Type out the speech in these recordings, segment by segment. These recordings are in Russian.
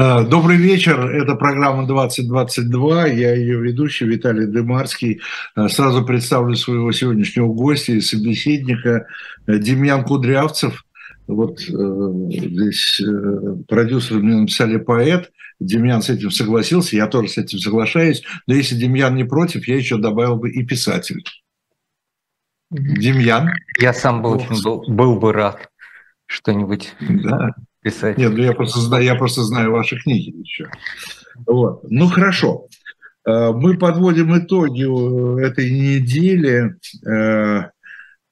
Э, добрый вечер, это программа 2022, я ее ведущий Виталий Дымарский. Э, сразу представлю своего сегодняшнего гостя и собеседника э, Демьян Кудрявцев. Вот здесь продюсеры мне написали поэт, Демьян с этим согласился, я тоже с этим соглашаюсь, но если Демьян не против, я еще добавил бы и писатель. Демьян? Я сам бы очень был, был бы рад что-нибудь да писать. Нет, ну я просто знаю, я просто знаю ваши книги еще. Вот. Ну хорошо. Э, мы подводим итоги э, этой недели. Э,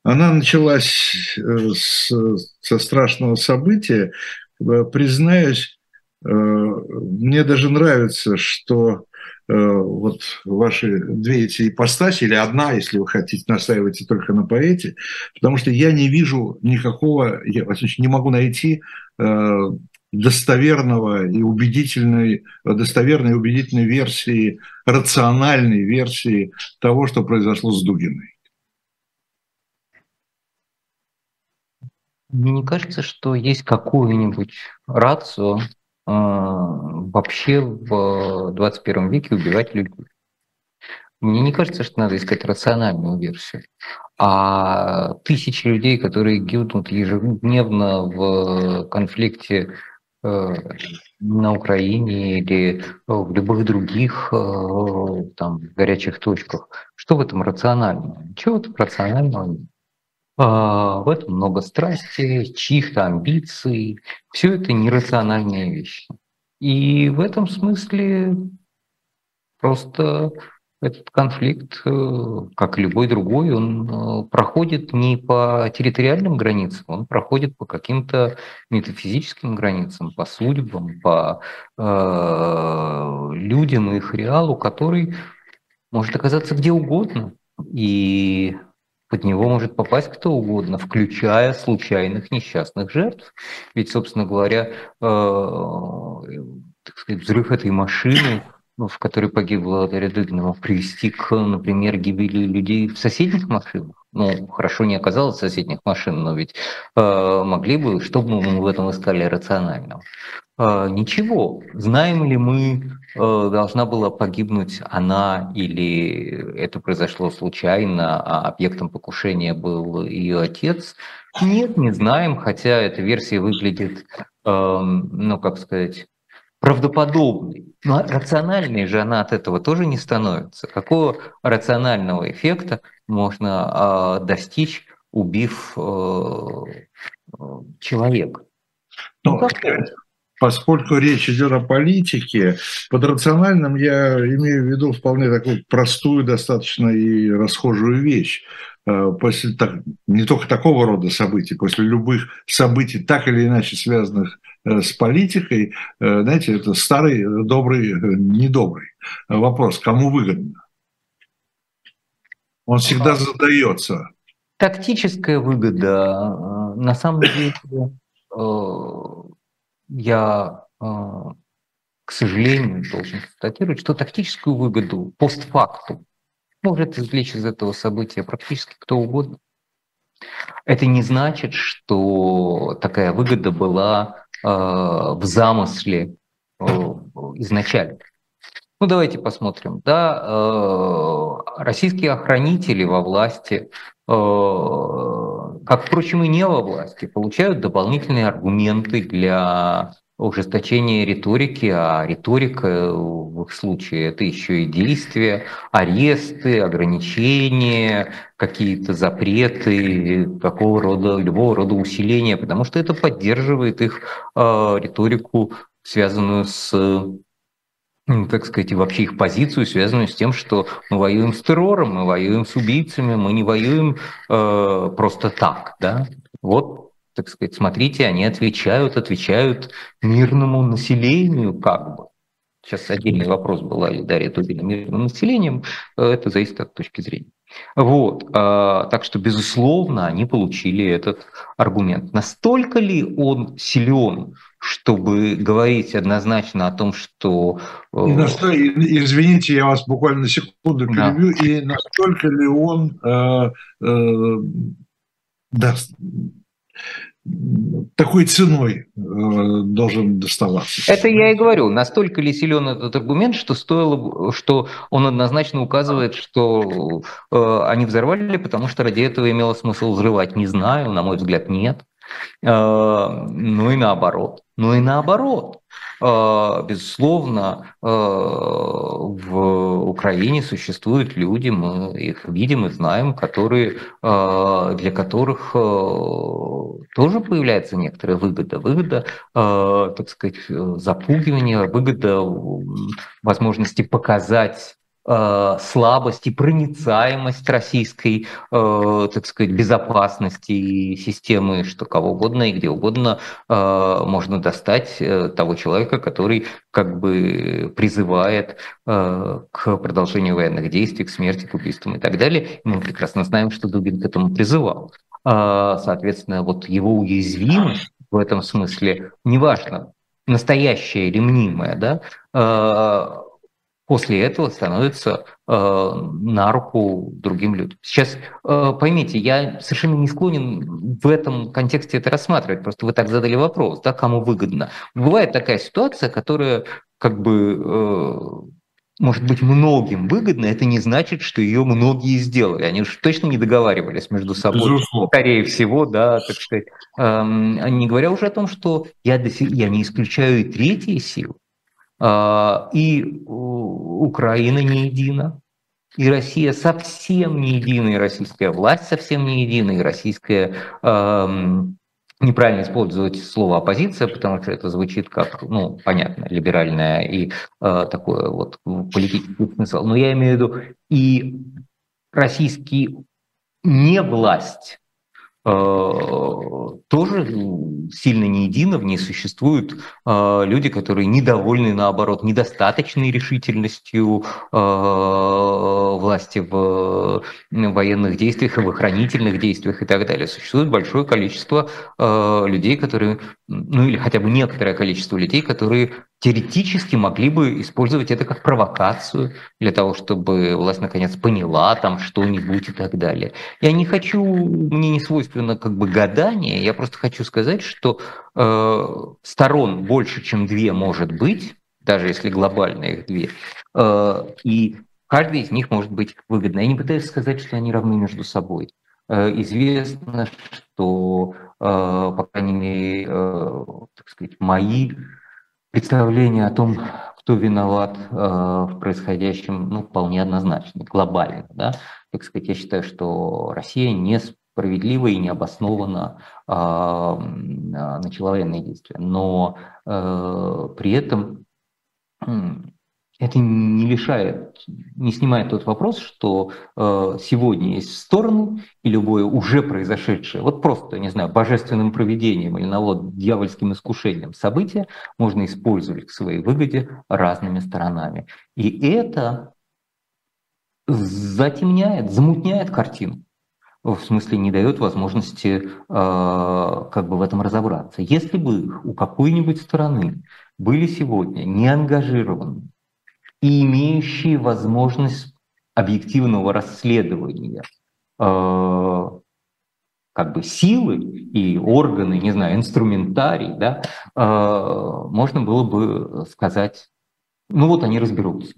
она началась с, со страшного события. Признаюсь, мне даже нравится, что вот ваши две эти ипостаси, или одна, если вы хотите, настаивать только на поэте, потому что я не вижу никакого, я не могу найти Э, достоверного и убедительной, достоверной и убедительной версии, рациональной версии того, что произошло с Дугиной. Не кажется, что есть какую-нибудь рацию э, вообще в 21 веке убивать людей. Мне не кажется, что надо искать рациональную версию. А тысячи людей, которые гибнут ежедневно в конфликте э, на Украине или в любых других э, там, горячих точках. Что в этом рационального? Ничего-то рационального нет. А, в этом много страсти, чьих-то амбиций. Все это нерациональные вещи. И в этом смысле просто этот конфликт, э, как и любой другой, он э, проходит не по территориальным границам, он проходит по каким-то метафизическим границам, по судьбам, по э, людям и их реалу, который может оказаться где угодно. И под него может попасть кто угодно, включая случайных несчастных жертв. Ведь, собственно говоря, э, так сказать, взрыв этой машины – в которой погибла Дарья Дугина, привести к, например, гибели людей в соседних машинах. Ну, хорошо не оказалось соседних машин, но ведь э, могли бы, что бы мы в этом искали рационального? Э, ничего. Знаем ли мы, э, должна была погибнуть она или это произошло случайно, а объектом покушения был ее отец? Нет, не знаем, хотя эта версия выглядит, э, ну, как сказать, правдоподобной. Но рациональной же она от этого тоже не становится. Какого рационального эффекта можно э, достичь, убив э, человека? Ну, ну поскольку речь идет о политике, под рациональным я имею в виду вполне такую простую достаточно и расхожую вещь. Э, после так, не только такого рода событий, после любых событий, так или иначе связанных Э, с политикой, э, знаете, это старый, добрый, недобрый вопрос, кому выгодно. Он всегда задается. Тактическая выгода, на самом деле, я, к сожалению, должен констатировать, что тактическую выгоду постфактум может извлечь из этого события практически кто угодно. Это не значит, что такая выгода была Э, в замысле э, изначально. Ну, давайте посмотрим. Да, российские охранители во власти, как, впрочем, и не во власти, получают дополнительные аргументы для ужесточения риторики, а риторика в их случае это еще и действия, аресты, ограничения, какие-то запреты, какого рода, любого рода усиления, потому что это поддерживает их э, риторику, связанную с ну, так сказать, и вообще их позицию, связанную с тем, что мы воюем с террором, мы воюем с убийцами, мы не воюем э, просто так, да. Вот так сказать, смотрите, они отвечают, отвечают мирному населению как бы. Сейчас отдельный вопрос была ли Дарья Тубина мирным населением, э, это зависит от точки зрения. Вот, а, так что, безусловно, они получили этот аргумент. Настолько ли он силен, чтобы говорить однозначно о том, что... Э, и наsto... Извините, я вас буквально на секунду перебью. Да. И настолько ли он э, э, даст, такой ценой э, должен доставаться. Это я и говорю. Настолько ли силен этот аргумент, что стоило, что он однозначно указывает, что э, они взорвали, потому что ради этого имело смысл взрывать. Не знаю, на мой взгляд, нет. Э, ну и наоборот. Ну и наоборот. Э, безусловно, э, в Украине существуют люди, мы их видим и знаем, которые, для которых тоже появляется некоторая выгода. Выгода, так сказать, запугивания, выгода возможности показать слабость и проницаемость российской, э, так сказать, безопасности и системы, что кого угодно и где угодно э, можно достать того человека, который как бы призывает к продолжению военных действий, к смерти, к убийствам и так далее. Мы прекрасно знаем, что Дубин к этому призывал. Соответственно, вот его уязвимость в этом смысле, неважно, настоящая или мнимая, да, после этого становится э, на руку другим людям. Сейчас э, поймите, я совершенно не склонен в этом контексте это рассматривать, просто вы так задали вопрос, да, кому выгодно. Бывает такая ситуация, которая как бы э, может быть многим выгодна, это не значит, что ее многие сделали. Они уж точно не договаривались между собой. Безусловно. Скорее всего, да, так сказать. Эм, не говоря уже о том, что я, я не исключаю и третьи силы. А, и Украина не едина, и Россия совсем не едина, и российская власть совсем не едина, и российская неправильно использовать слово оппозиция, потому что это звучит как, ну, понятно, либеральное и э, такое вот политический смысл. Но я имею в виду и российский не власть тоже сильно не едино, в ней существуют э, люди, которые недовольны, наоборот, недостаточной решительностью э, власти в военных действиях и в охранительных действиях и так далее. Существует большое количество людей, которые, ну или хотя бы некоторое количество людей, которые теоретически могли бы использовать это как провокацию для того, чтобы власть наконец поняла там что-нибудь и так далее. Я не хочу, мне не свойственно как бы гадание, я просто хочу сказать, что э, сторон больше, чем две может быть, даже если глобально их две, э, и каждый из них может быть выгодно. Я не пытаюсь сказать, что они равны между собой. Э, известно, что, э, по крайней мере, э, так сказать, мои представление о том, кто виноват э, в происходящем, ну, вполне однозначно, глобально. Да? Так сказать, я считаю, что Россия несправедливо и необоснованно э, начала военные действия. Но э, при этом это не лишает, не снимает тот вопрос, что э, сегодня есть стороны, и любое уже произошедшее, вот просто, не знаю, божественным проведением или навод дьявольским искушением события можно использовать к своей выгоде разными сторонами. И это затемняет, замутняет картину в смысле не дает возможности э, как бы в этом разобраться. Если бы у какой-нибудь стороны были сегодня не ангажированы и имеющие возможность объективного расследования э, как бы силы и органы, не знаю, инструментарий, да, э, можно было бы сказать, ну вот они разберутся.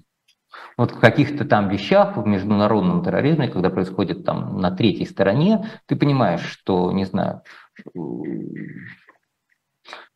Вот в каких-то там вещах в международном терроризме, когда происходит там на третьей стороне, ты понимаешь, что, не знаю,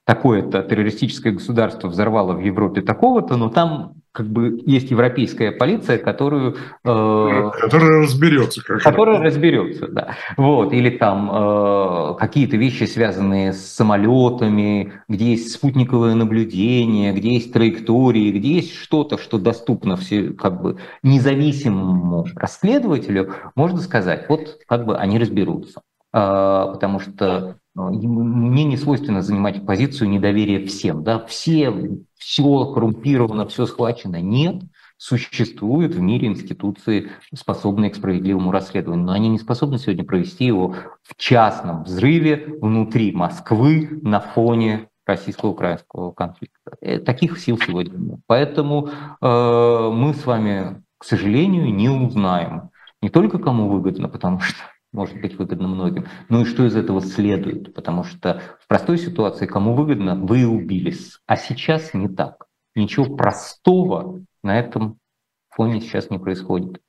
такое-то террористическое государство взорвало в Европе такого-то, но там как бы есть европейская полиция, которую... Э, которая разберется. Как которая разберется, да. Вот. Или там э, какие-то вещи, связанные с самолетами, где есть спутниковое наблюдение, где есть траектории, где есть что-то, что доступно все, как бы независимому расследователю, можно сказать, вот как бы они разберутся. Э, потому что мне не свойственно занимать позицию недоверия всем. Да? Все, все коррумпировано, все схвачено. Нет, существуют в мире институции, способные к справедливому расследованию, но они не способны сегодня провести его в частном взрыве внутри Москвы на фоне российско-украинского конфликта. Э, таких сил сегодня нет. Поэтому э, мы с вами, к сожалению, не узнаем не только кому выгодно, потому что может быть выгодно многим. Ну и что из этого следует? Потому что в простой ситуации, кому выгодно, вы убились. А сейчас не так. Ничего простого на этом фоне сейчас не происходит.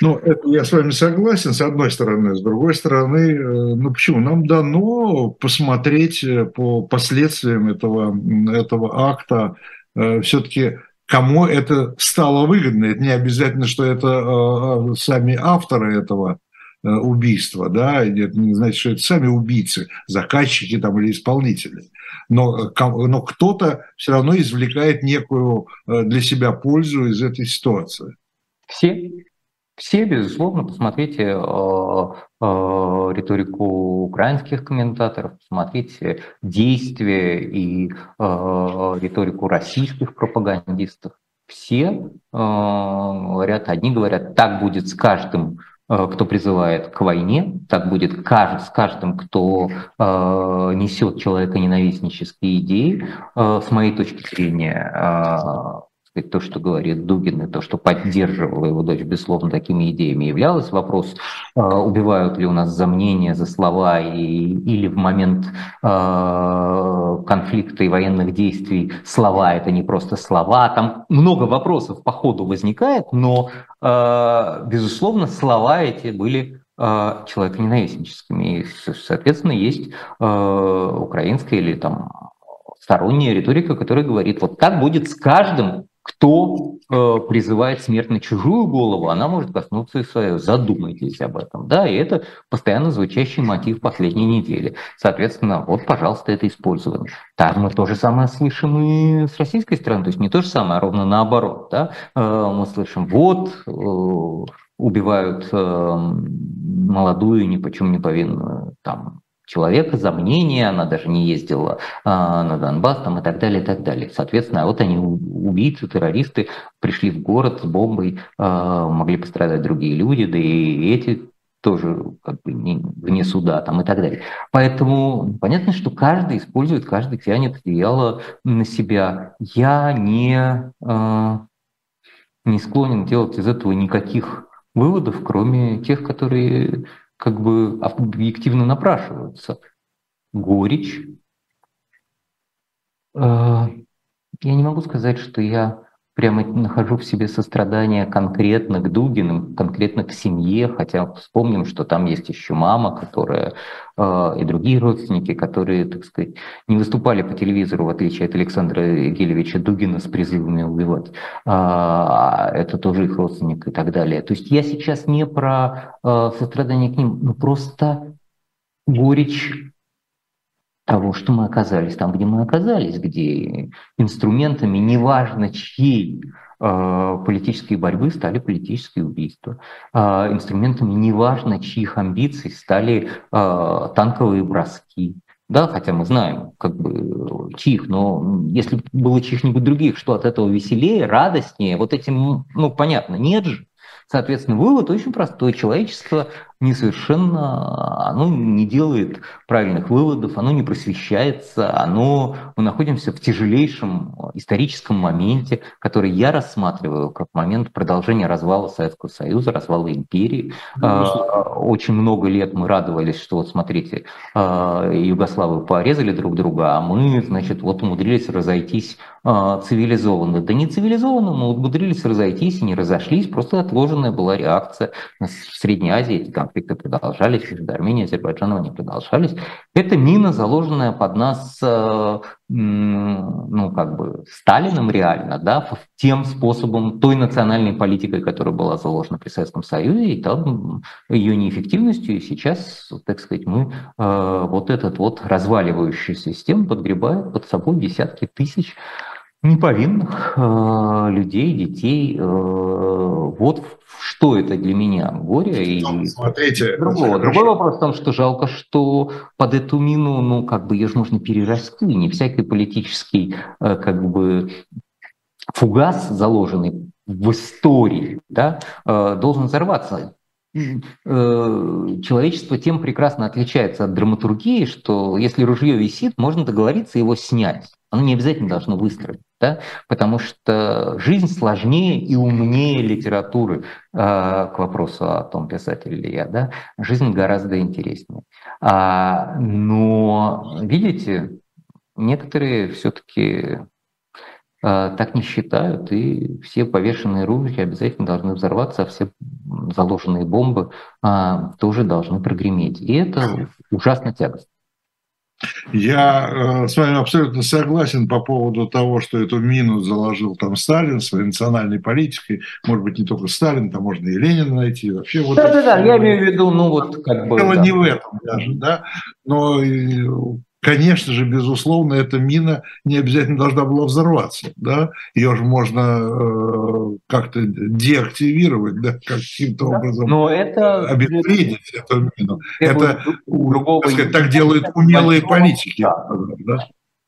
Ну, это я с вами согласен, с одной стороны. С другой стороны, э, ну почему? Нам дано посмотреть э, по последствиям этого, этого акта э, все-таки кому это стало выгодно. Это не обязательно, что это сами авторы этого убийства, да, это не значит, что это сами убийцы, заказчики там или исполнители. Но, но кто-то все равно извлекает некую для себя пользу из этой ситуации. Все, все, безусловно, посмотрите э, э, риторику украинских комментаторов, посмотрите действия и э, риторику российских пропагандистов. Все э, говорят, одни говорят, так будет с каждым, э, кто призывает к войне, так будет с каждым, кто э, несет человеконенавистнические идеи. Э, с моей точки зрения, э, сказать, то, что говорит Дугин, и то, что поддерживала его дочь, безусловно, такими идеями являлось. Вопрос, а, убивают ли у нас за мнение, за слова, и, или в момент э, конфликта и военных действий слова – это не просто слова. Там много вопросов по ходу возникает, но, э, безусловно, слова эти были э, человеконенавистническими. И, соответственно, есть э, украинская или там сторонняя риторика, которая говорит, вот так будет с каждым кто э, призывает смерть на чужую голову, она может коснуться и свое. Задумайтесь об этом. Да, и это постоянно звучащий мотив последней недели. Соответственно, вот, пожалуйста, это использовано. Так мы то же самое слышим и с российской стороны. То есть не то же самое, а ровно наоборот. Да? Э, мы слышим, вот, э, убивают э, молодую, ни почем не повинную там человека за мнение, она даже не ездила а, на Донбасс там, и так далее, и так далее. Соответственно, вот они, убийцы, террористы, пришли в город с бомбой, а, могли пострадать другие люди, да и эти тоже как бы не, вне суда там, и так далее. Поэтому понятно, что каждый использует, каждый тянет одеяло на себя. Я не, а, не склонен делать из этого никаких выводов, кроме тех, которые как бы объективно напрашиваются. Горечь. Э, я не могу сказать, что я прямо нахожу в себе сострадание конкретно к Дугиным, конкретно к семье, хотя вспомним, что там есть еще мама, которая э, и другие родственники, которые, так сказать, не выступали по телевизору, в отличие от Александра Гелевича Дугина с призывами убивать. А, это тоже их родственник и так далее. То есть я сейчас не про э, сострадание к ним, но просто горечь того, что мы оказались там, где мы оказались, где инструментами, неважно чьей, э, политической борьбы стали политические убийства. Э, инструментами неважно чьих амбиций стали э, танковые броски. Да, хотя мы знаем, как бы, чьих, но если было чьих-нибудь других, что от этого веселее, радостнее, вот этим, ну, понятно, нет же. Соответственно, вывод очень простой. Человечество несовершенно, оно не делает правильных выводов, оно не просвещается, оно, мы находимся в тяжелейшем историческом моменте, который я рассматриваю как момент продолжения развала Советского Союза, развала империи. Ну, очень много лет мы радовались, что вот смотрите, а, югославы порезали друг друга, а мы, значит, вот умудрились разойтись цивилизованно. Да не цивилизованно, мы умудрились разойтись и не разошлись, просто отложенная была реакция в Средней Азии, эти конфликты продолжались, между Арменией и Азербайджаном они продолжались. Это мина, заложенная под нас, э, ну, как бы, Сталиным реально, да, тем способом, той национальной политикой, которая была заложена при Советском Союзе, и там ее неэффективностью, и сейчас, так сказать, мы э, вот этот вот разваливающую систему подгребаем под собой десятки тысяч неповинных э, людей, детей. Э, вот что это для меня горе. И ну, смотрите, другого. Другой вопрос в том, что жалко, что под эту мину, ну, как бы ее же нужно перерасти. Не всякий политический, э, как бы, фугас, заложенный в истории, да, э, должен взорваться человечество тем прекрасно отличается от драматургии, что если ружье висит, можно договориться его снять. Оно не обязательно должно выстрелить. Да? потому что жизнь сложнее и умнее литературы э, к вопросу о том, писатель ли я. Да? Жизнь гораздо интереснее. А, но, видите, некоторые все-таки а, так не считают, и все повешенные ружья обязательно должны взорваться, а все заложенные бомбы а, тоже должны прогреметь. И это ужасно тягостно. Я э, с вами абсолютно согласен по поводу того, что эту мину заложил там Сталин своей национальной политикой. Может быть, не только Сталин, там можно и Ленина найти. Вообще, вот да, да, да, я имею в виду, ну вот как бы... Дело да. не в этом даже, да, но Конечно же, безусловно, эта мина не обязательно должна была взорваться. Да? Ее же можно э, как-то деактивировать, да? каким-то да, образом но это... обезвредить эту мину. Это, другого так, сказать, так делают умелые политики. Да. Да?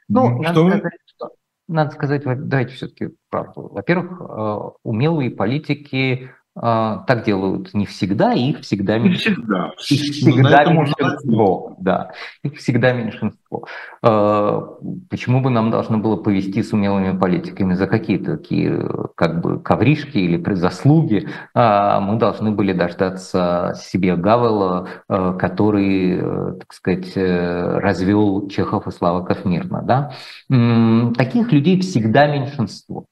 Ну, что? Надо сказать, что, надо сказать, давайте все-таки правду. Во-первых, э, умелые политики а, так делают не всегда, и их всегда не Всегда. Их всегда меньшинство. Да, их всегда меньшинство. А, почему бы нам должно было повести с умелыми политиками за какие-то такие как бы ковришки или заслуги? А, мы должны были дождаться себе Гавела, который, так сказать, развел Чехов и Слава мирно. Да? Таких людей всегда меньшинство.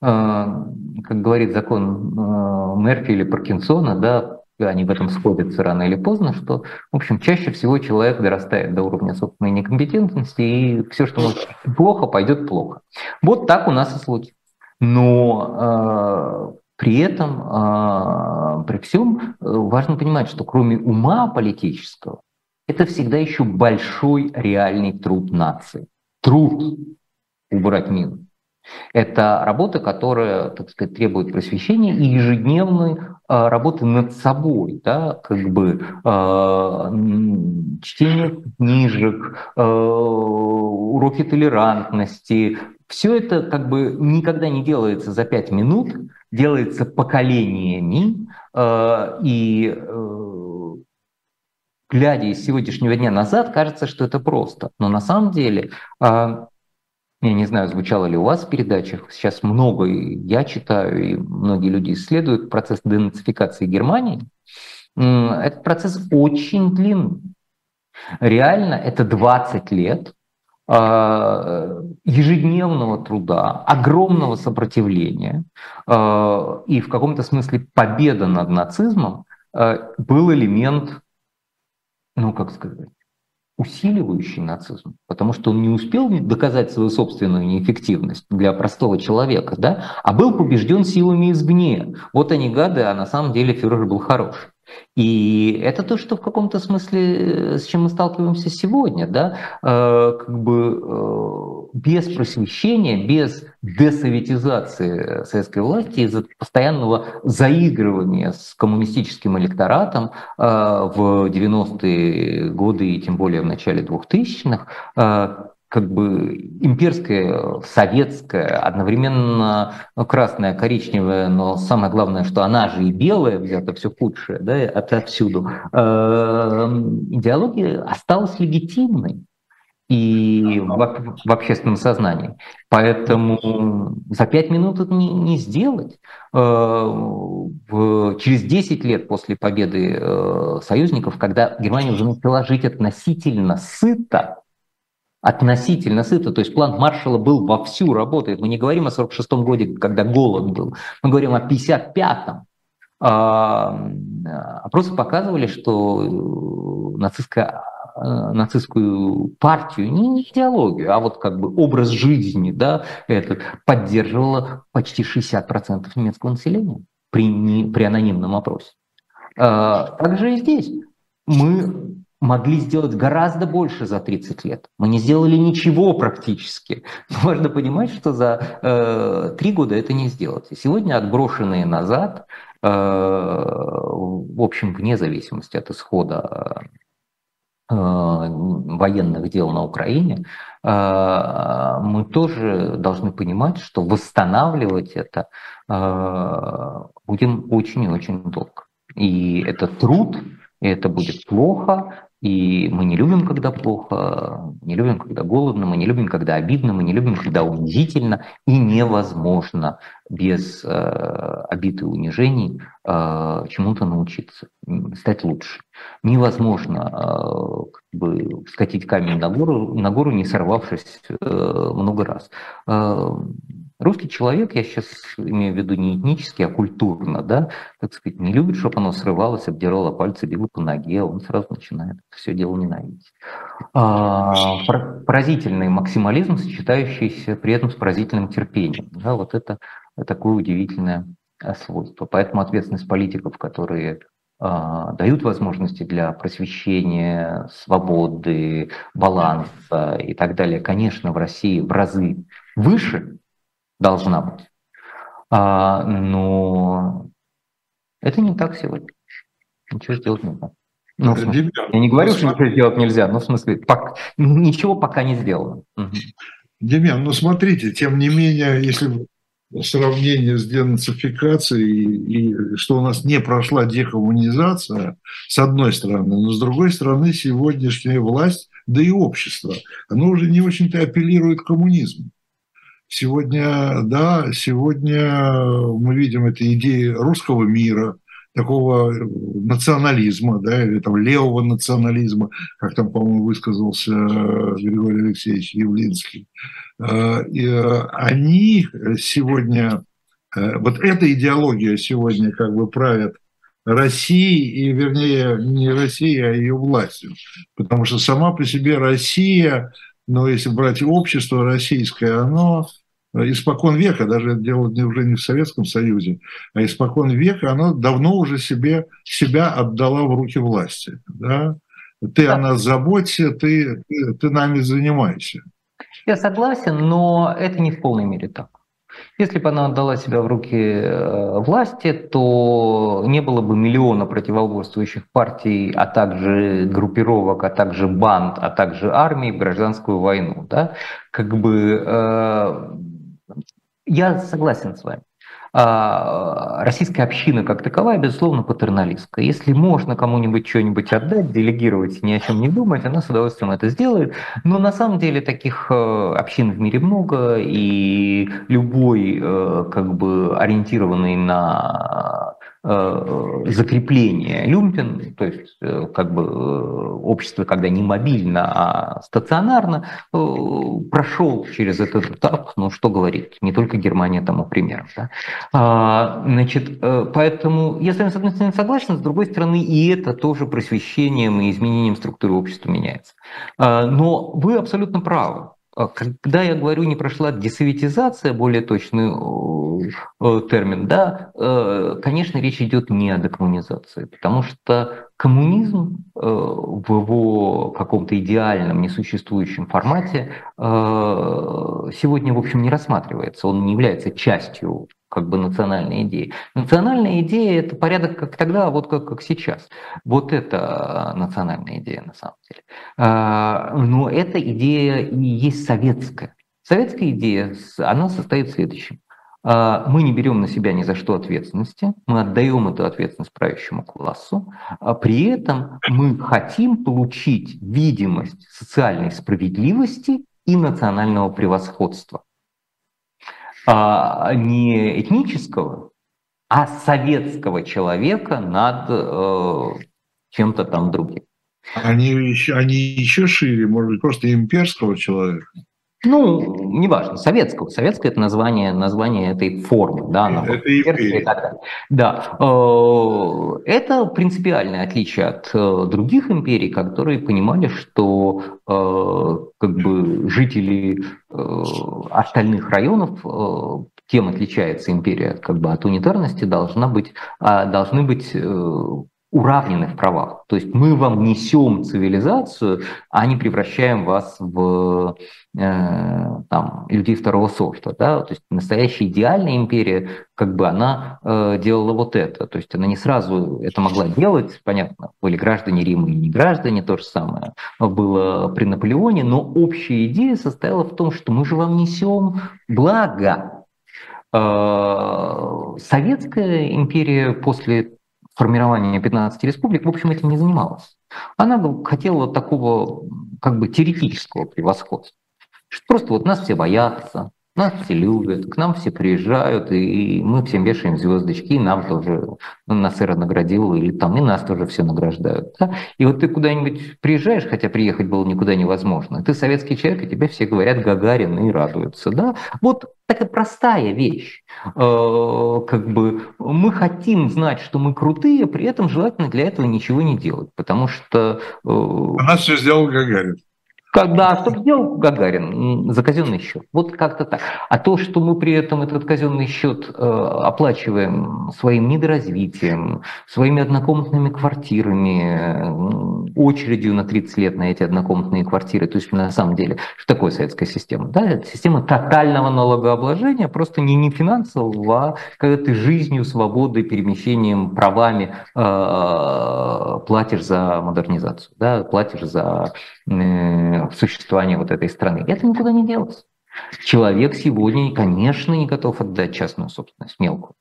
А, как говорит закон а, Мерфи или Паркинсона, да, они в этом сходятся рано или поздно, что, в общем, чаще всего человек дорастает до уровня собственной некомпетентности, и все, что может плохо, пойдет плохо. Вот так у нас и случилось. Но э, при этом, э, при всем, важно понимать, что кроме ума политического, это всегда еще большой реальный труд нации. Труд убрать мину. Это работа, которая, так сказать, требует просвещения и ежедневной а, работы над собой, да, как бы э, чтение книжек, э, уроки толерантности. Все это как бы никогда не делается за пять минут, делается поколениями, э, и э, глядя из сегодняшнего дня назад, кажется, что это просто. Но на самом деле я не знаю, звучало ли у вас в передачах, сейчас много я читаю, и многие люди исследуют процесс денацификации Германии. Этот процесс очень длинный. Реально это 20 лет а, ежедневного труда, огромного сопротивления а, и в каком-то смысле победа над нацизмом а, был элемент, ну как сказать, усиливающий нацизм, потому что он не успел доказать свою собственную неэффективность для простого человека, да, а был побежден силами извне. Вот они гады, а на самом деле фюрер был хороший. И это то, что в каком-то смысле, э, с чем мы сталкиваемся сегодня, да, э, как бы э, без просвещения, без десоветизации советской власти, из-за постоянного заигрывания с коммунистическим электоратом в 90-е годы и тем более в начале 2000-х, как бы имперская, советская, одновременно красная, коричневая, но самое главное, что она же и белая, взята все худшее, да, от, отсюда, э, идеология осталась легитимной и в, в общественном сознании. Поэтому за пять минут это не, не сделать. Э, через 10 лет после победы э, союзников, когда Германия уже начала жить относительно сыто, относительно сыто. То есть план Маршала был вовсю работает. Мы не говорим о 46-м годе, когда голод был. Мы говорим о 55-м. А, опросы показывали, что нацистская нацистскую партию, не, идеологию, а вот как бы образ жизни, да, этот поддерживало почти 60% немецкого населения при, не, при анонимном опросе. А, также и здесь мы могли сделать гораздо больше за 30 лет. Мы не сделали ничего практически. Можно понимать, что за э, года это не сделать. И сегодня отброшенные назад, э, в общем, вне зависимости от исхода э, военных дел на Украине, э, мы тоже должны понимать, что восстанавливать это э, будем очень и очень долго. И это труд, это будет плохо, И мы не любим, когда плохо, не любим, когда голодно, мы не любим, когда обидно, мы не любим, когда унизительно. И невозможно без э, обид и унижений э, чему-то научиться, стать лучше. Невозможно э, как бы, скатить камень на гору, на гору не сорвавшись э, много раз. Э, Русский человек, я сейчас имею в виду не этнически, а культурно, да, так сказать, не любит, чтобы оно срывалось, обдирало пальцы, било по ноге, он сразу начинает все дело ненавидеть. А, поразительный максимализм, сочетающийся при этом с поразительным терпением. Да, вот это такое удивительное свойство. Поэтому ответственность политиков, которые а, дают возможности для просвещения, свободы, баланса и так далее, конечно, в России в разы выше, должна быть. А, но это не так сегодня. Ничего сделать нельзя. Ну, смысле, я не говорю, что ничего сделать нельзя, но в смысле, пок, ничего пока не сделано. Демьян, ну смотрите, тем не менее, если сравнение с денацификацией и что у нас не прошла декоммунизация, с одной стороны, но с другой стороны, сегодняшняя власть, да и общество, оно уже не очень-то апеллирует к коммунизму. Сегодня, да, сегодня мы видим эти идеи русского мира, такого национализма, да, или там левого национализма, как там, по-моему, высказался Григорий Алексеевич Явлинский. Э, э, они сегодня, э, вот эта идеология сегодня как бы правит Россией, и вернее не Россией, а ее властью. Потому что сама по себе Россия, но если брать общество российское, оно испокон века, даже это дело уже не в Советском Союзе, а испокон века, оно давно уже себе, себя отдала в руки власти. Да? Ты да. о нас заботься, ты, ты, ты нами занимайся. Я согласен, но это не в полной мере так. Если бы она отдала себя в руки э, власти, то не было бы миллиона противоборствующих партий, а также группировок, а также банд, а также армии в гражданскую войну. Да? Как бы э, я согласен с вами. А, российская община как таковая, безусловно, патерналистская. Если можно кому-нибудь что-нибудь отдать, делегировать, ни о чем не думать, она с удовольствием это сделает. Но на самом деле таких э, общин в мире много, и любой э, как бы ориентированный на закрепление люмпен, то есть э, как бы э, общество, когда не мобильно, а стационарно, прошел через этот этап, ну что говорить, не только Германия тому примером. Да? А, значит, поэтому я с вами с одной стороны согласен, с другой стороны и это тоже просвещением и изменением структуры общества меняется. А, но вы абсолютно правы. А когда я говорю, не прошла десоветизация, более точный э, термин, да, э, конечно, речь идет не о декоммунизации, потому что коммунизм э, в его каком-то идеальном, несуществующем формате сегодня, в общем, не рассматривается, он не является частью как бы национальной идеи. Национальная идея – это порядок как тогда, а вот как, как сейчас. Вот это национальная идея на самом деле. А, но эта идея и есть советская. Советская идея, она состоит в следующем. А, мы не берем на себя ни за что ответственности, мы отдаем эту ответственность правящему классу, а при этом мы хотим получить видимость социальной справедливости и национального превосходства а, не этнического, а советского человека над э, чем-то там другим. Они еще, они еще шире, может быть, просто имперского человека. Ну, неважно, советского. Советское – это название, название этой формы. Да, она это империя. Да. Э, это принципиальное отличие от э, других империй, которые понимали, что э, как бы жители остальных районов тем отличается империя как бы от унитарности, должна быть, а, должны быть уравнены в правах. То есть мы вам несем цивилизацию, а не превращаем вас в там, людей второго сорта. Да? То есть настоящая идеальная империя, как бы она э, делала вот это. То есть она не сразу это могла делать, понятно, были граждане Рима и не граждане, то же самое было при Наполеоне, но общая идея состояла в том, что мы же вам несем благо. Э, Советская империя после формирования 15 республик, в общем, этим не занималась. Она хотела такого как бы теоретического превосходства. Просто вот нас все боятся, нас все любят, к нам все приезжают, и мы всем вешаем звездочки, и нам тоже ну, нас Эра наградил, или там и нас тоже все награждают. Да? И вот ты куда-нибудь приезжаешь, хотя приехать было никуда невозможно, ты советский человек, и тебе все говорят Гагарин и радуются. Да? Вот такая простая вещь. Э, как бы мы хотим знать, что мы крутые, при этом желательно для этого ничего не делать, потому что... Э, нас все сделал Гагарин. Когда, что сделал Гагарин за казенный счет. Вот как-то так. А то, что мы при этом этот казенный счет э, оплачиваем своим недоразвитием, своими однокомнатными квартирами, очередью на 30 лет на эти однокомнатные квартиры, то есть на самом деле, что такое советская система? Да, это система тотального налогообложения, просто не, не финансового, а когда ты жизнью, свободой, перемещением, правами э, платишь за модернизацию, да, платишь за э, существования вот этой страны. Это никуда не делось. Человек сегодня, конечно, не готов отдать частную собственность, мелкую.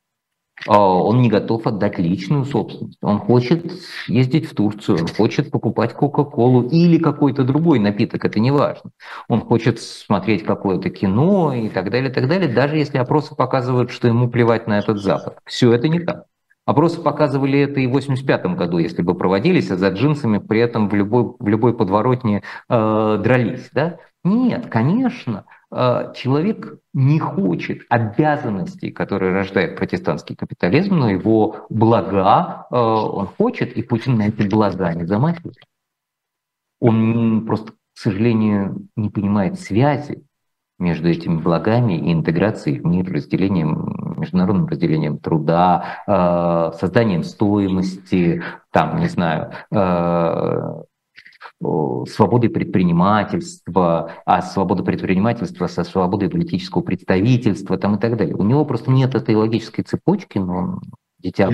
А он не готов отдать личную собственность. Он хочет ездить в Турцию, он хочет покупать Кока-Колу или какой-то другой напиток, это не важно. Он хочет смотреть какое-то кино и так далее, и так далее, даже если опросы показывают, что ему плевать на этот Запад. Все это не так. Опросы показывали это и в 85 году, если бы проводились, а за джинсами при этом в любой, в любой подворотне э, дрались. Да? Нет, конечно, э, человек не хочет обязанностей, которые рождает протестантский капитализм, но его блага э, он хочет, и Путин на эти блага не замахивает. Он просто, к сожалению, не понимает связи между этими благами и интеграцией в мир, разделением, международным разделением труда, э, созданием стоимости, там, не знаю, э, свободой предпринимательства, а свобода предпринимательства со свободой политического представительства там, и так далее. У него просто нет этой логической цепочки, но он дитя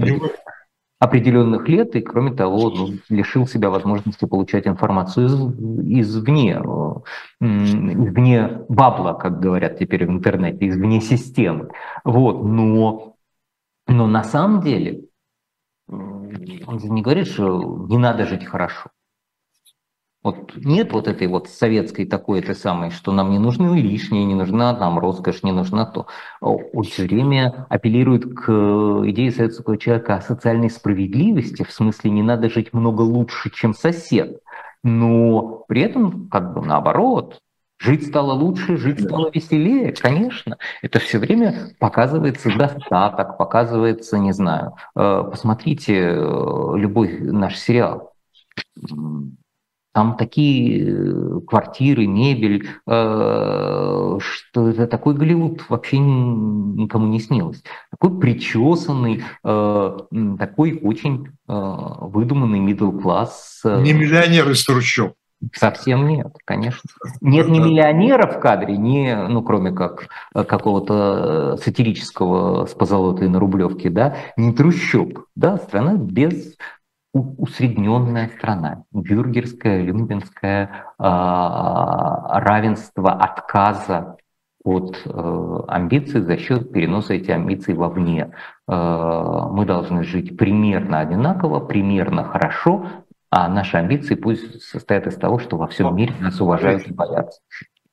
определенных лет, и, кроме того, ну, лишил себя возможности получать информацию из, извне, извне бабла, как говорят теперь в интернете, извне системы. Вот, но, но на самом деле он же не говорит, что не надо жить хорошо. Вот нет вот этой вот советской такой этой самой, что нам не нужны лишние, не нужна нам роскошь, не нужна то. Он все время апеллирует к идее советского человека о социальной справедливости, в смысле не надо жить много лучше, чем сосед. Но при этом как бы наоборот, Жить стало лучше, жить стало веселее, конечно. Это все время показывается достаток, показывается, не знаю. Э, посмотрите э, любой наш сериал там такие э, квартиры, мебель, э, что это такой Голливуд вообще никому не снилось. Такой причесанный, э, такой очень выдуманный middle класс. Не миллионер из трущоб. Совсем нет, конечно. Нет ни миллионеров в кадре, ни, ну, кроме как какого-то сатирического с позолотой на Рублевке, да, ни трущоб, да, страна без усредненная страна, бюргерское, люмпинское э, равенство отказа от э, амбиций за счет переноса этих амбиций вовне. Э, мы должны жить примерно одинаково, примерно хорошо, а наши амбиции пусть состоят из того, что во всем мире нас уважают и боятся.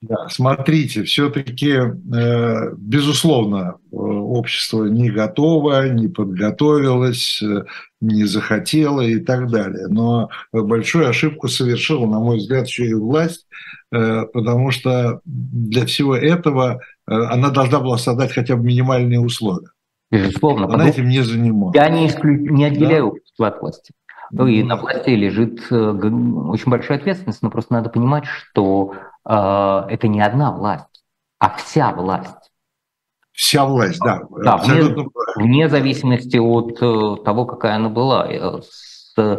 Да, смотрите, все-таки, э, безусловно, э, общество не готово, не подготовилось, э, не захотело и так далее. Но большую ошибку совершила, на мой взгляд, еще и власть, потому что для всего этого она должна была создать хотя бы минимальные условия. Безусловно. Она этим не занималась. Я не, исклю... не отделяю да? от власти. Ну и на власти лежит очень большая ответственность, но просто надо понимать, что это не одна власть, а вся власть. Вся власть, да. Да, вне, вне зависимости от э, того, какая она была. С э,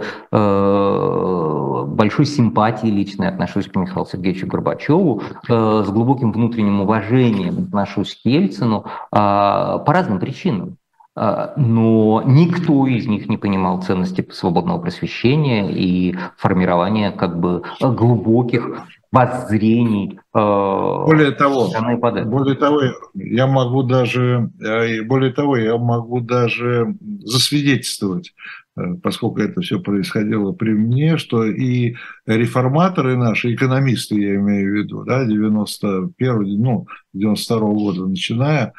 большой симпатией лично отношусь к Михаилу Сергеевичу Горбачеву, э, с глубоким внутренним уважением отношусь к Ельцину э, по разным причинам. Э, но никто из них не понимал ценности свободного просвещения и формирования как бы глубоких воззрений. Э, более того, более того, я могу даже, э, более того, я могу даже засвидетельствовать поскольку это все происходило при мне, что и реформаторы наши, экономисты, я имею в виду, да, 91 ну, 92 -го года начиная,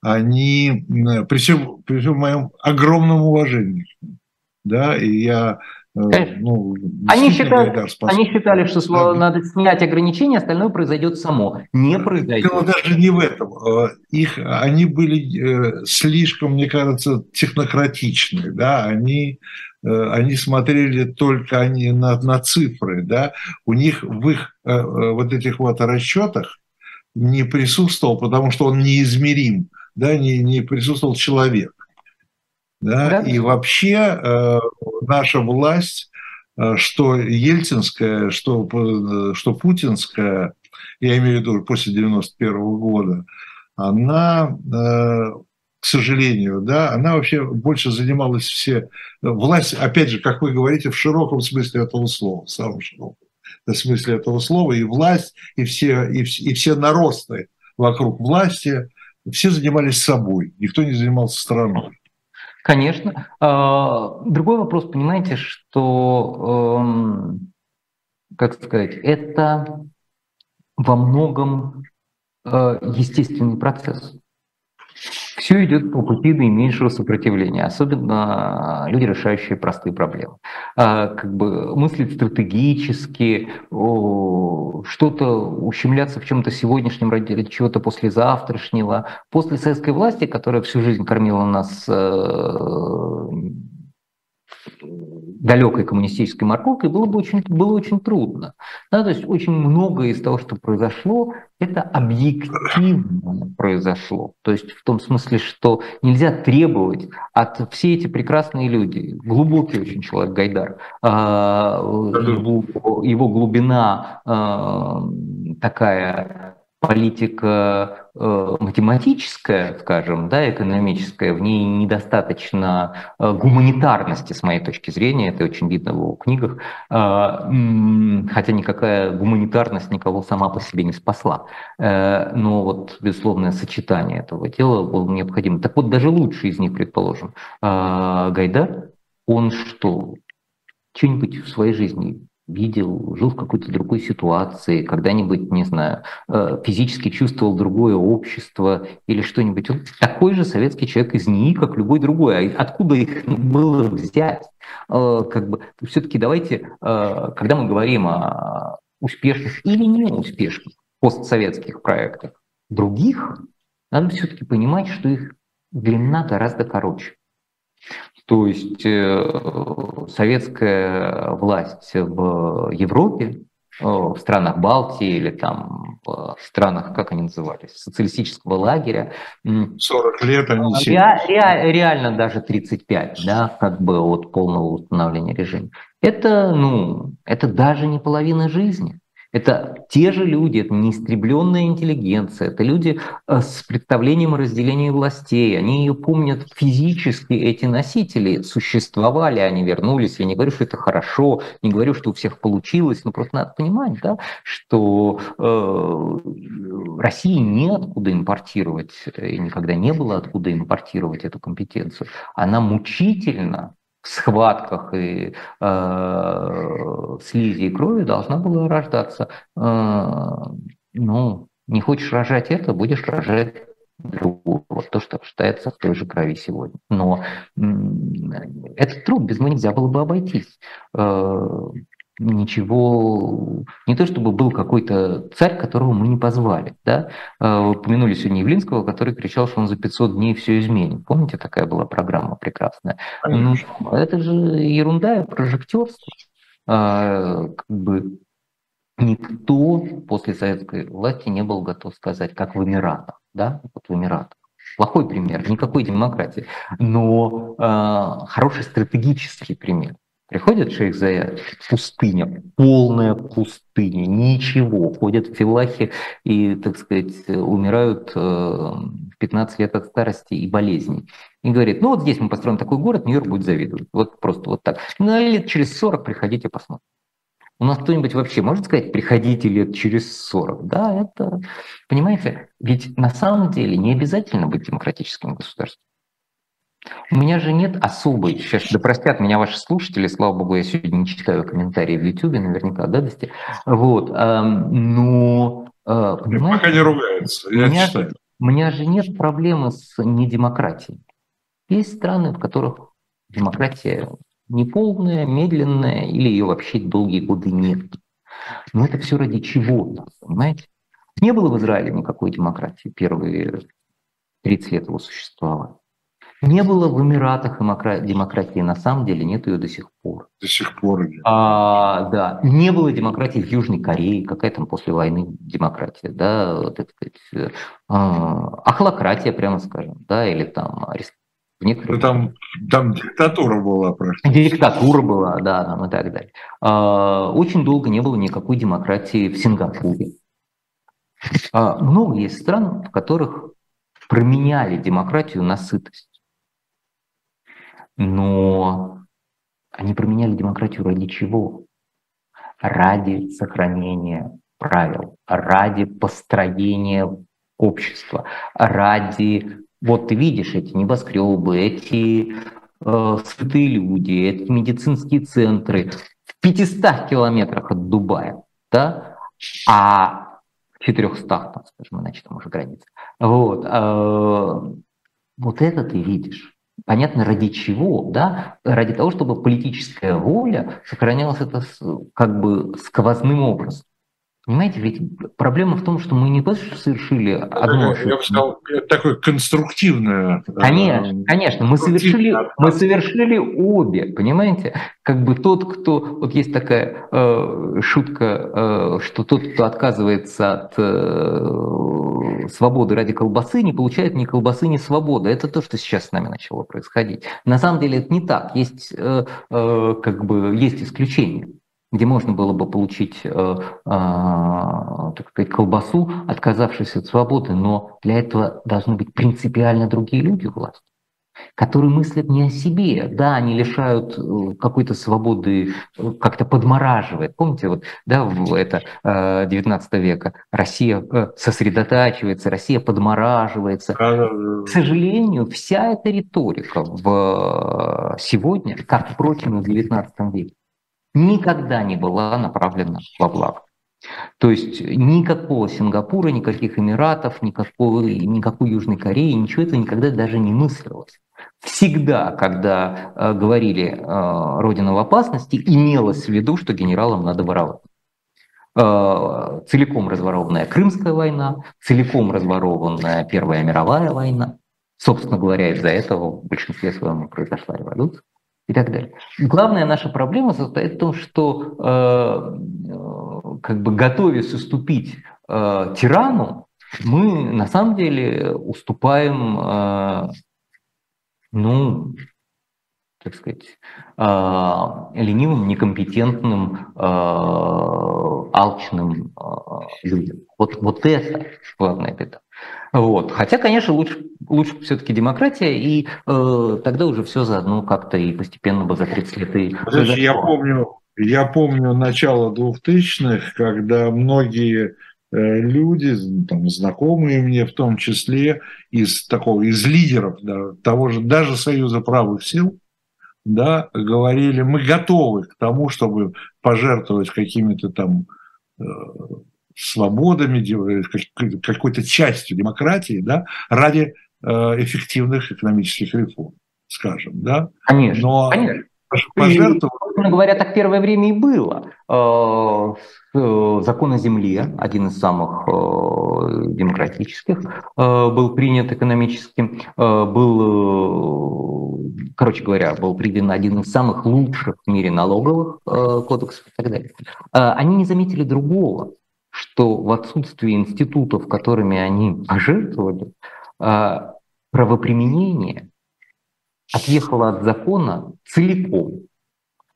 они, при всем, при всем моем огромном уважении, да, и я Э, ну, они, считали, они считали, что да. надо снять ограничения, остальное произойдет само. Не произойдет. Дело даже не в этом. Э, их, они были э, слишком, мне кажется, технократичны. Да? Они, они смотрели только они на, на цифры. Да? У них в их вот этих вот расчетах не присутствовал, потому что он неизмерим, да? не, не присутствовал человек. Да? Да. И вообще э, наша власть, э, что ельцинская, что, э, что путинская, я имею в виду после 91 года, она, к сожалению, да, она вообще больше занималась все... Власть, опять же, как вы говорите, в широком смысле этого слова, в самом широком смысле этого слова, и власть, и все, и, и все наросты вокруг власти, все занимались собой, никто не занимался страной. Конечно. А, другой вопрос, понимаете, что, эм, как сказать, это во многом э, естественный процесс все идет по пути наименьшего сопротивления, особенно люди, решающие простые проблемы. А, как бы мыслить стратегически, что-то ущемляться в чем-то сегодняшнем ради чего-то послезавтрашнего. После советской власти, которая всю жизнь кормила нас э, далекой коммунистической морковкой, было бы очень, было очень трудно. Да, то есть очень многое из того, что произошло, это объективно произошло. То есть в том смысле, что нельзя требовать от все эти прекрасные люди, глубокий очень человек Гайдар, а, его, его глубина а, такая политика э, математическая, скажем, да, экономическая, в ней недостаточно э, гуманитарности, с моей точки зрения, это очень видно в его книгах, э, хотя никакая гуманитарность никого сама по себе не спасла. Но вот безусловное сочетание этого дела было необходимо. Так вот, даже лучший из них, предположим, Гайдар, он что, что-нибудь в своей жизни видел, жил в какой-то другой ситуации, когда-нибудь, не знаю, э, физически чувствовал другое общество или что-нибудь. Он такой же советский человек из НИИ, как любой другой. А откуда их было взять? Э, как бы, все-таки давайте, э, когда мы говорим о успешных или неуспешных постсоветских проектах других, надо все-таки понимать, что их длина гораздо короче. То есть э, советская власть в Европе, э, в странах Балтии или там в странах, как они назывались, социалистического лагеря. 40 лет они ре, ре, Реально даже 35, да, как бы от полного установления режима. Это, ну, это даже не половина жизни. Это те же люди, это неистребленная интеллигенция, это люди э, с представлением о разделении властей. Они ее помнят физически, эти носители существовали, они вернулись. Я не говорю, что это хорошо, не говорю, что у всех получилось, но просто надо понимать, да, что э, России неоткуда импортировать, и никогда не было откуда импортировать эту компетенцию. Она мучительно в схватках и э, слизи и крови должна была рождаться. Э, ну, не хочешь рожать это, будешь рожать другую. Вот то, что считается в той же крови сегодня. Но этот труд без него нельзя было бы обойтись. Э, ничего, не то чтобы был какой-то царь, которого мы не позвали. Да? Вы упомянули сегодня Явлинского, который кричал, что он за 500 дней все изменит. Помните, такая была программа прекрасная? Ну, это же ерунда прожектерство. А, как бы никто после советской власти не был готов сказать, как в Эмиратах. Да? Вот в Эмиратах. Плохой пример, никакой демократии, но э, хороший стратегический пример. Приходит шейх Заяд, пустыня, полная пустыня, ничего. Ходят в филахе и, так сказать, умирают э, в 15 лет от старости и болезней. И говорит, ну вот здесь мы построим такой город, Нью-Йорк будет завидовать. Вот просто вот так. Ну, лет через 40 приходите посмотрите. У нас кто-нибудь вообще может сказать, приходите лет через 40? Да, это, понимаете, ведь на самом деле не обязательно быть демократическим государством. У меня же нет особой, сейчас да простят меня ваши слушатели, слава богу, я сегодня не читаю комментарии в YouTube, наверняка, да, Дости? Вот, но... Э, понимаете, Пока не ругаются, я у меня, читаю. У меня же нет проблемы с недемократией. Есть страны, в которых демократия неполная, медленная, или ее вообще долгие годы нет. Но это все ради чего-то, понимаете? Не было в Израиле никакой демократии первые 30 лет его существования. Не было в Эмиратах демократии, на самом деле нет ее до сих пор. До сих пор. А, да, не было демократии в Южной Корее, какая там после войны демократия, да, так сказать, а, ахлократия, прямо скажем, да, или там в некоторых... Ну, там, там диктатура была практически. Диктатура была, да, там и так далее. А, очень долго не было никакой демократии в Сингапуре. А, много есть стран, в которых променяли демократию на сытость. Но они променяли демократию ради чего? Ради сохранения правил, ради построения общества, ради... Вот ты видишь эти небоскребы, эти э, сытые люди, эти медицинские центры в 500 километрах от Дубая, да? А в 400, там, скажем, иначе там уже граница. Вот, э, вот это ты видишь. Понятно, ради чего, да? Ради того, чтобы политическая воля сохранялась это как бы сквозным образом. Понимаете, ведь проблема в том, что мы не просто совершили одну ошибку. Я бы сказал, такое конструктивное. Конечно, э, конечно, мы совершили, мы совершили обе, понимаете? Как бы тот, кто, вот есть такая э, шутка, э, что тот, кто отказывается от э, свободы ради колбасы, не получает ни колбасы, ни свободы. Это то, что сейчас с нами начало происходить. На самом деле это не так. Есть, э, э, как бы, есть исключения где можно было бы получить э, э, так сказать, колбасу, отказавшись от свободы, но для этого должны быть принципиально другие люди у власти которые мыслят не о себе. Да, они лишают э, какой-то свободы, э, как-то подмораживает. Помните, вот, да, в это 19 э, века Россия сосредотачивается, Россия подмораживается. К сожалению, вся эта риторика в сегодня, как, впрочем, в 19 веке, никогда не была направлена во благо. То есть никакого Сингапура, никаких Эмиратов, никакого, никакой Южной Кореи, ничего этого никогда даже не мыслилось. Всегда, когда э, говорили э, «Родина в опасности», имелось в виду, что генералам надо воровать. Э, целиком разворованная Крымская война, целиком разворованная Первая мировая война. Собственно говоря, из-за этого в большинстве своем произошла революция и так далее. Главная наша проблема состоит в том, что э, э, как бы готовясь уступить э, тирану, мы на самом деле уступаем, э, ну, так сказать, э, ленивым, некомпетентным, э, алчным э, людям. Вот, вот это главная беда. Вот. Хотя, конечно, лучше, лучше все-таки демократия, и э, тогда уже все заодно как-то и постепенно бы за 30 лет и... Подожди, я помню, я помню начало 2000-х, когда многие э, люди, там, знакомые мне в том числе, из такого, из лидеров да, того же, даже Союза правых сил, да, говорили, мы готовы к тому, чтобы пожертвовать какими-то там э, свободами, э, какой-то частью демократии, да, ради э, эффективных экономических реформ, скажем, да. Конечно. Но конечно. Пожертвовать... говоря, так первое время и было. Э, закон о земле, один из самых демократических, был принят экономическим, был, короче говоря, был принят один из самых лучших в мире налоговых кодексов и так далее. Они не заметили другого что в отсутствии институтов, которыми они пожертвовали, а, правоприменение отъехало от закона целиком.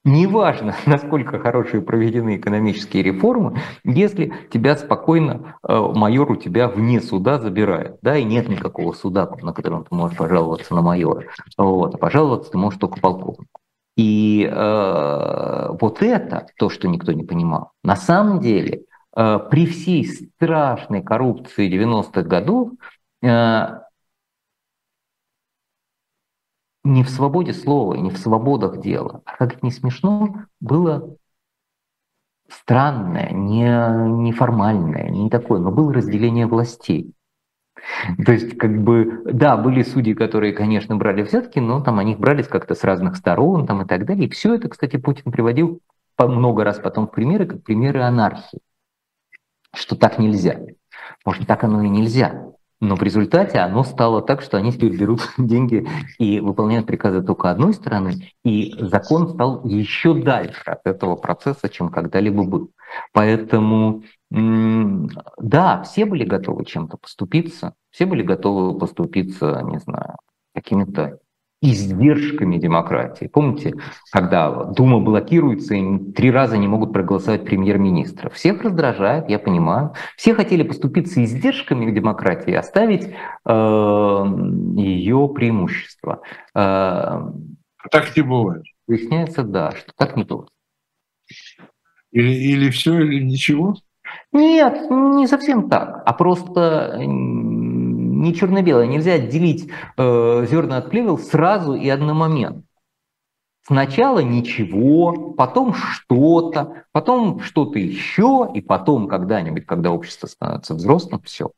Неважно, насколько хорошие проведены экономические реформы, если тебя спокойно а, майор у тебя вне суда забирает, да, и нет никакого суда, на котором ты можешь пожаловаться на майора, вот, а пожаловаться ты можешь только полковнику. И э, вот это, то, что никто не понимал, на самом деле Э, при всей страшной коррупции 90-х годов э, не в свободе слова, не в свободах дела, а как это не смешно, было странное, не, неформальное, не такое, но было разделение властей. То есть, как бы, да, были судьи, которые, конечно, брали взятки, но там они их брались как-то с разных сторон там, и так далее. И все это, кстати, Путин приводил много раз потом в примеры, как примеры анархии, что так нельзя. Может, так оно и нельзя. Но в результате оно стало так, что они теперь берут деньги и выполняют приказы только одной стороны, и закон стал еще дальше от этого процесса, чем когда-либо был. Поэтому да, все были готовы чем-то поступиться, все были готовы поступиться, не знаю, какими-то издержками демократии. Помните, когда Дума блокируется и три раза не могут проголосовать премьер-министра? Всех раздражает, я понимаю. Все хотели поступиться издержками демократии, оставить э, ее преимущество. Э, так не бывает. Выясняется, да, что так не бывает. Или, или все, или ничего? Нет, не совсем так, а просто не черно-белое. Нельзя отделить э, зерна от плевел сразу и одномоментно. Сначала ничего, потом что-то, потом что-то еще, и потом когда-нибудь, когда общество становится взрослым, все.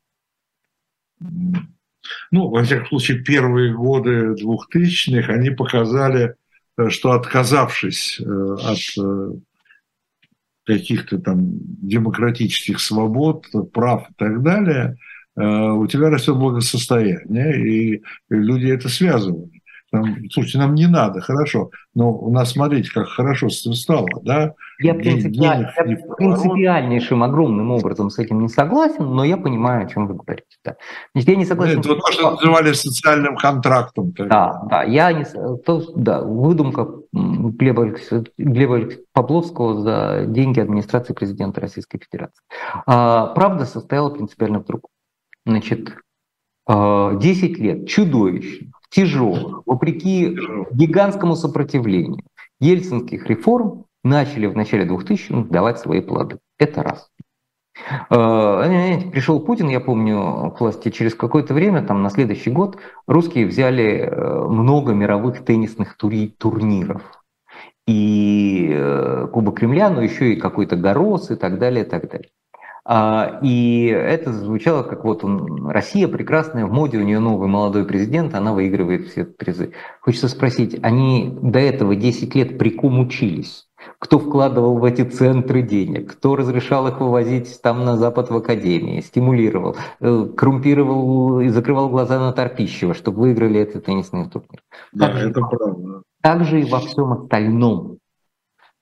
Ну, во всяком случае, первые годы двухтысячных они показали, э, что отказавшись э, от э, каких-то там демократических свобод, прав и так далее, у тебя растет благосостояние, и люди это связывают. Там, слушайте, нам не надо, хорошо, но у нас, смотрите, как хорошо стало, да? Я, принципиаль... я принципиальнейшим, огромным образом с этим не согласен, но я понимаю, о чем вы говорите. Да. Я не согласен. Это то, что называли социальным контрактом. Да, да, я не... То, да, выдумка Глеба, Глеба Павловского за деньги администрации президента Российской Федерации. А, правда состояла принципиально в другом. Значит, 10 а, лет чудовищных, тяжелых, вопреки гигантскому сопротивлению ельцинских реформ начали в начале 2000-х давать свои плоды. Это раз. А, пришел Путин, я помню, к власти через какое-то время, там на следующий год, русские взяли э, много мировых теннисных турниров. И э, Куба Кремля, но еще и какой-то Горос и так далее, и так далее. А, и это звучало как вот он, Россия прекрасная, в моде у нее новый молодой президент, она выигрывает все призы. Хочется спросить, они до этого 10 лет при ком учились? Кто вкладывал в эти центры денег? Кто разрешал их вывозить там на Запад в Академии? Стимулировал, э, коррумпировал и закрывал глаза на Торпищева, чтобы выиграли этот теннисный турнир? Да, так это же, правда. Так же и во всем остальном.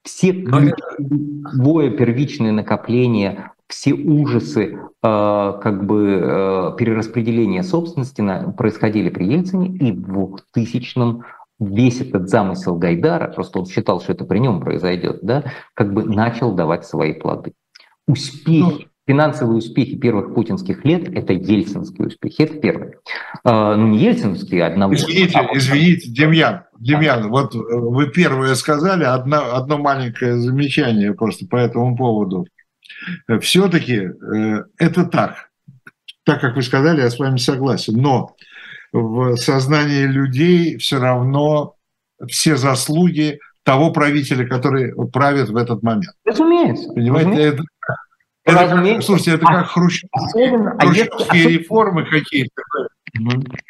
Все ключевое первичное накопление все ужасы э, как бы э, перераспределения собственности на, происходили при Ельцине, и в 2000-м весь этот замысел Гайдара, просто он считал, что это при нем произойдет, да, как бы начал давать свои плоды. Успехи, ну, финансовые успехи первых путинских лет – это ельцинские успехи, это первое. А, ну, не ельцинские, одного. Извините, а извините, Демьян, Демьян, да. вот э, вы первое сказали, одно, одно маленькое замечание просто по этому поводу. Все-таки э, это так. Так, как вы сказали, я с вами согласен. Но в сознании людей все равно все заслуги того правителя, который правит в этот момент. Разумеется. Понимаете, разумеется. это, это как, слушайте, это как хрущев, а хрущевские если... реформы какие-то.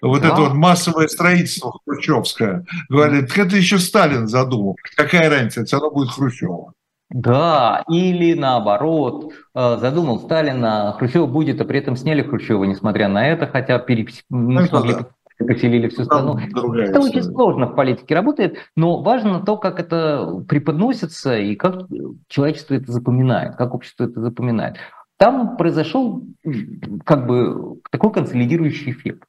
Вот да. это вот массовое строительство хрущевское. Говорит, это еще Сталин задумал. Какая разница, все равно будет Хрущева. Да, или наоборот, э, задумал Сталин, а Хрущева будет, а при этом сняли Хрущева, несмотря на это, хотя перепис... не смогли поселили всю страну. Это очень сложно в политике работает, но важно то, как это преподносится и как человечество это запоминает, как общество это запоминает. Там произошел как бы такой консолидирующий эффект.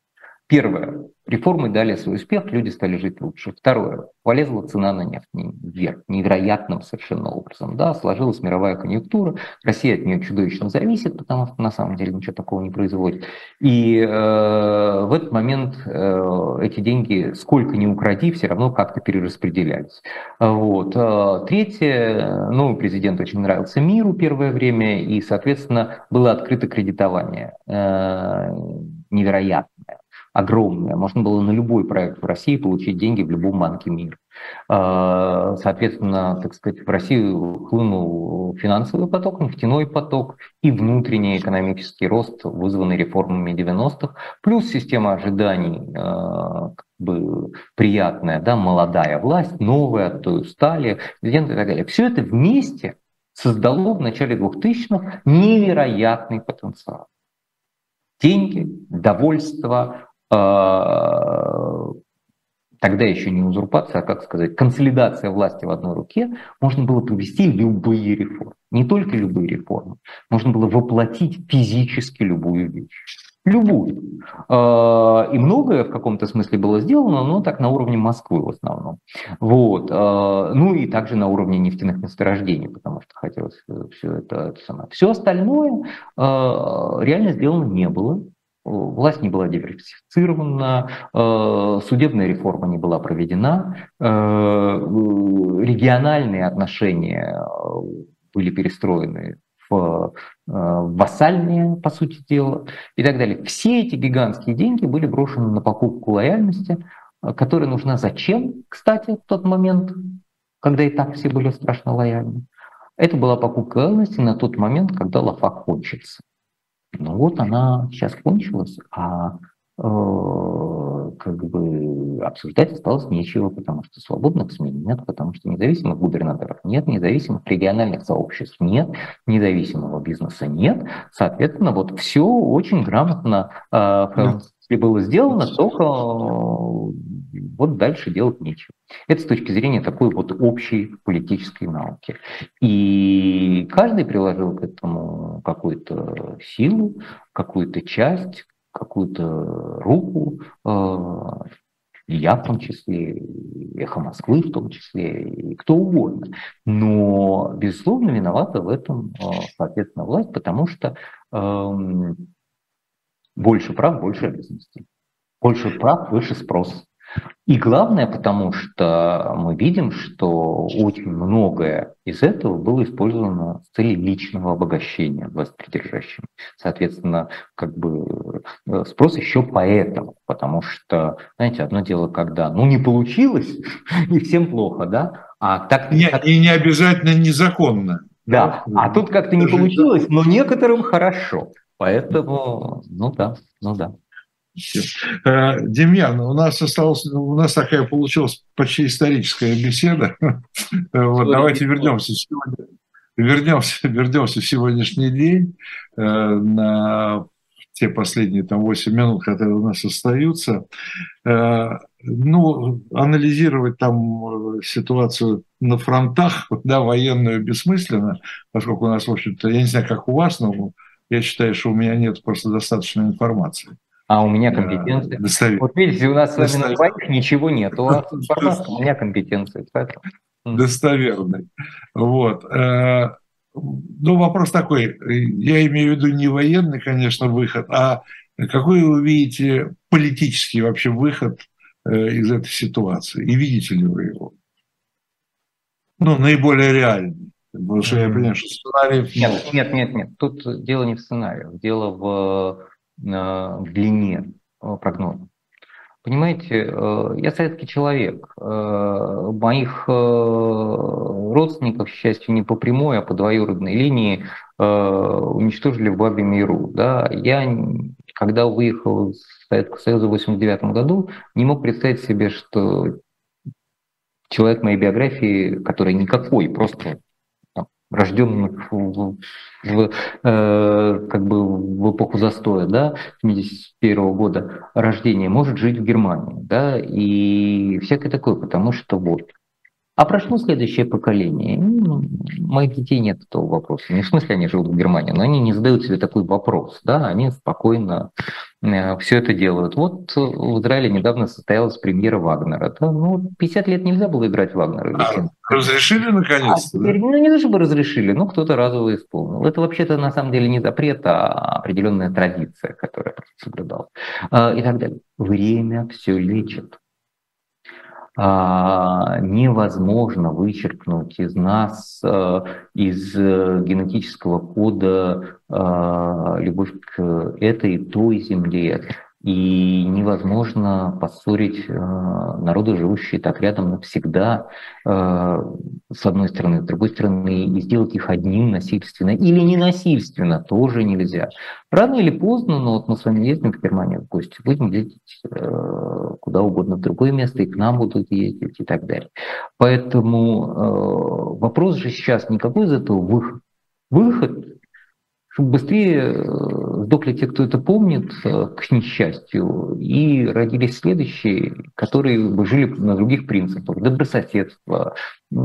Первое. Реформы дали свой успех, люди стали жить лучше. Второе. Полезла цена на нефть вверх, невероятным совершенно образом. Да, сложилась мировая конъюнктура, Россия от нее чудовищно зависит, потому что на самом деле ничего такого не производит. И э, в этот момент э, эти деньги, сколько ни укради, все равно как-то перераспределялись. Вот. Э, третье. Новый президент очень нравился миру первое время, и, соответственно, было открыто кредитование э, невероятное огромная. Можно было на любой проект в России получить деньги в любом банке мира. А, соответственно, так сказать, в Россию хлынул финансовый поток, нефтяной поток и внутренний экономический рост, вызванный реформами 90-х, плюс система ожиданий а, как бы приятная, да, молодая власть, новая, от той устали, президент и так далее. Все это вместе создало в начале 2000-х невероятный потенциал. Деньги, довольство, тогда еще не узурпация, а, как сказать, консолидация власти в одной руке, можно было провести любые реформы. Не только любые реформы, можно было воплотить физически любую вещь. Любую. А, и многое в каком-то смысле было сделано, но так на уровне Москвы в основном. Вот. А, ну и также на уровне нефтяных месторождений, потому что хотелось все это, это самое. Все остальное реально сделано не было власть не была диверсифицирована, э, судебная реформа не была проведена, э, региональные отношения э, были перестроены в вассальные, по сути дела, и так далее. Все эти гигантские деньги были брошены на покупку лояльности, которая нужна зачем, кстати, в тот момент, когда и так все были страшно лояльны. Это была покупка лояльности на тот момент, когда лафа кончится. Ну вот она сейчас кончилась, а э, как бы обсуждать осталось нечего, потому что свободных СМИ нет, потому что независимых губернаторов нет, независимых региональных сообществ нет, независимого бизнеса нет. Соответственно, вот все очень грамотно э, если было сделано, только э, вот дальше делать нечего. Это с точки зрения такой вот общей политической науки. И каждый приложил к этому какую-то силу, какую-то часть, какую-то руку, э, я в том числе, Эхо Москвы в том числе, и кто угодно. Но, безусловно, виновата в этом, э, соответственно, власть, потому что эм, больше прав, больше обязанностей. Больше прав, выше спрос. И главное, потому что мы видим, что очень многое из этого было использовано с целью личного обогащения власть придержащим. Соответственно, как бы э, спрос еще поэтому, потому что, знаете, одно дело, когда ну не получилось, и всем плохо, да, а так... Не, и не обязательно незаконно. Да, а тут как-то не получилось, но некоторым хорошо. Поэтому, ну да, ну да. Э, Демьян, у нас осталось, у нас такая получилась почти историческая беседа. Вот, давайте вернемся сегодня, вернемся, вернемся в сегодняшний день э, на те последние там 8 минут, которые у нас остаются. Э, ну, анализировать там ситуацию на фронтах, да, военную бессмысленно, поскольку у нас, в общем-то, я не знаю, как у вас, но я считаю, что у меня нет просто достаточной информации. А у меня компетенции. Доставить. Вот видите, у нас с вами на двоих ничего нет. У вас информация, у меня компетенции. Поэтому... Достоверный. Вот. Э, ну, вопрос такой. Я имею в виду не военный, конечно, выход, а какой вы видите политический вообще выход э, из этой ситуации? И видите ли вы его? Ну, наиболее реальный. Потому что я понимаю, что сценариев нет. Нет, нет, нет. Тут дело не в сценариях, дело в, э, в длине э, прогноза. Понимаете, э, я советский человек. Моих родственников, к счастью, не по прямой, а по двоюродной линии уничтожили в Бабе Миру. Да? Я, когда выехал из Советского Союза в 1989 году, не мог представить себе, что человек моей биографии, который никакой, просто рожденных в, в, э, как бы в эпоху застоя, да, 71 года рождения, может жить в Германии, да, и всякое такое, потому что вот. А прошло следующее поколение. Ну, моих детей нет этого вопроса. Не в смысле они живут в Германии, но они не задают себе такой вопрос, да, они спокойно Э, все это делают. Вот в Израиле недавно состоялась премьера Вагнера. Да? Ну, 50 лет нельзя было играть Вагнера. А, разрешили наконец-то? А, да? Ну, не то чтобы разрешили, но кто-то разово исполнил. Это вообще-то на самом деле не запрет, а определенная традиция, которая соблюдалась. А, и так далее. Время все лечит. А, невозможно вычеркнуть из нас, э, из э, генетического кода а, любовь к этой, той земле, И невозможно поссорить э, народы, живущие так рядом навсегда, э, с одной стороны, с другой стороны, и сделать их одним насильственно или ненасильственно тоже нельзя. Рано или поздно, но вот мы с вами ездим в Германию в гости, будем ездить э, куда угодно в другое место, и к нам будут ездить и так далее. Поэтому вопрос же сейчас никакой из этого выход. Выход быстрее э, сдохли те, кто это помнит, э, к несчастью, и родились следующие, которые бы жили на других принципах, добрососедства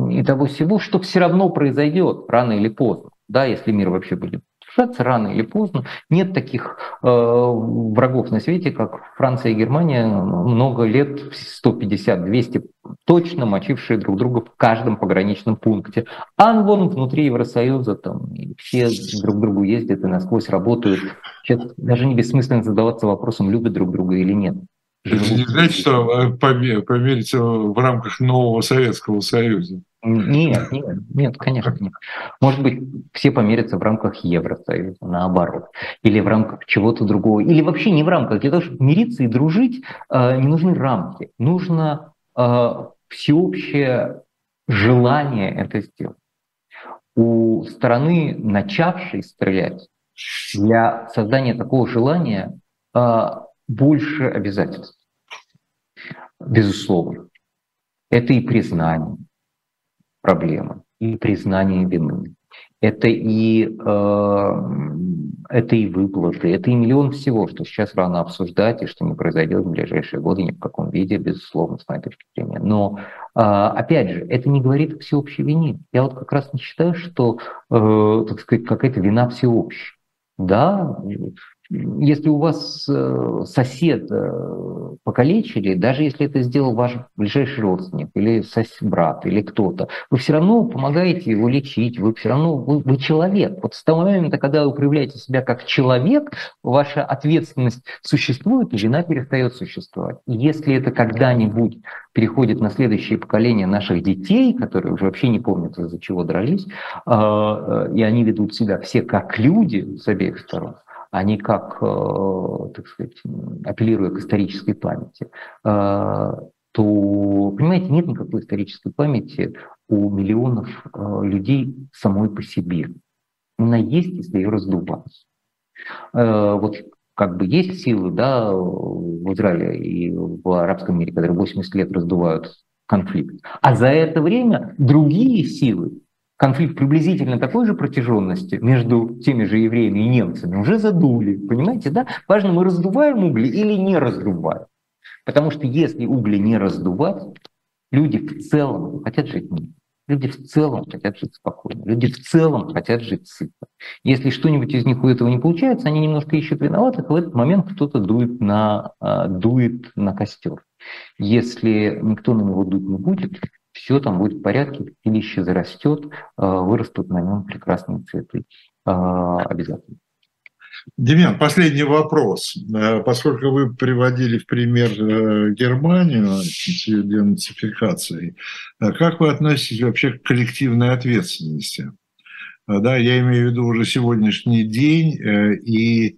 и того всего, что все равно произойдет рано или поздно, да, если мир вообще будет решаться рано или поздно. Нет таких э, врагов на свете, как Франция и Германия, много лет, 150-200, точно мочившие друг друга в каждом пограничном пункте. А вон внутри Евросоюза там все друг к другу ездят и насквозь работают. Сейчас даже не бессмысленно задаваться вопросом, любят друг друга или нет. Это не значит, что помериться в рамках нового Советского Союза. Нет, нет, нет, конечно нет. Может быть, все померятся в рамках Евросоюза, наоборот, или в рамках чего-то другого, или вообще не в рамках. Для того, чтобы мириться и дружить, э, не нужны рамки, нужно э, всеобщее желание это сделать. У стороны, начавшей стрелять, для создания такого желания э, больше обязательств, безусловно. Это и признание, проблемы, и признание вины. Это и, э, это и выплаты, это и миллион всего, что сейчас рано обсуждать и что не произойдет в ближайшие годы ни в каком виде, безусловно, с моей точки зрения. Но, э, опять же, это не говорит о всеобщей вине. Я вот как раз не считаю, что, э, так сказать, какая-то вина всеобщая. Да, если у вас э, сосед э, покалечили, даже если это сделал ваш ближайший родственник или сосед, брат или кто-то, вы все равно помогаете его лечить, вы все равно, вы, вы человек. Вот с того момента, когда вы проявляете себя как человек, ваша ответственность существует, и вина перестает существовать. И если это когда-нибудь переходит на следующее поколение наших детей, которые уже вообще не помнят, из-за чего дрались, э, и они ведут себя все как люди с обеих сторон, а не как, э, так сказать, апеллируя к исторической памяти, э, то, понимаете, нет никакой исторической памяти у миллионов э, людей самой по себе. Она есть, если ее раздувать. Вот как бы есть силы да, в Израиле и в арабском мире, которые 80 лет раздувают конфликт. А за это время другие силы конфликт приблизительно такой же протяженности между теми же евреями и немцами уже задули. Понимаете, да? Важно, мы раздуваем угли или не раздуваем. Потому что если угли не раздувать, люди в целом хотят жить мирно. Люди в целом хотят жить спокойно. Люди в целом хотят жить сыто. Если что-нибудь из них у этого не получается, они немножко ищут виноватых, в этот момент кто-то дует на, а, дует на костер. Если никто на него дуть не будет, все там будет в порядке, пилище зарастет, а, вырастут на нем прекрасные цветы. А, обязательно. Демьян, последний вопрос. Э, поскольку вы приводили в пример э, Германию с денацификацией, э, как вы относитесь вообще к коллективной ответственности? Да, я имею в виду уже сегодняшний день и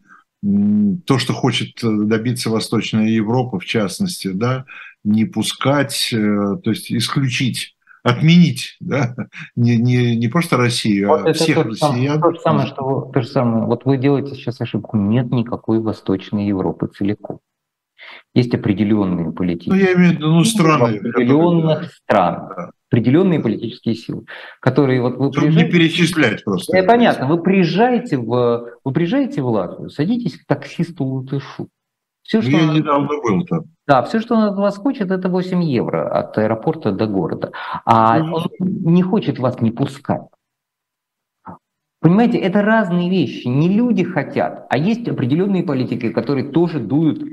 то, что хочет добиться Восточная Европа, в частности, да, не пускать, э, то есть исключить отменить, да, не, не, не просто Россию, вот а всех то россиян. То же, самое, что, то же самое, вот вы делаете сейчас ошибку, нет никакой Восточной Европы целиком. Есть определенные политические... Ну, я имею в виду, ну, страны. Определенных которые, стран. Да. Определенные политические силы, которые вот вы Чтобы приезжаете... не перечислять просто. Это понятно. Вы приезжаете, в, вы приезжаете в Латвию, садитесь к таксисту Латышу. Все, что Я он... недавно был там. Да, все, что он от вас хочет, это 8 евро от аэропорта до города. А он не хочет вас не пускать. Понимаете, это разные вещи. Не люди хотят, а есть определенные политики, которые тоже дуют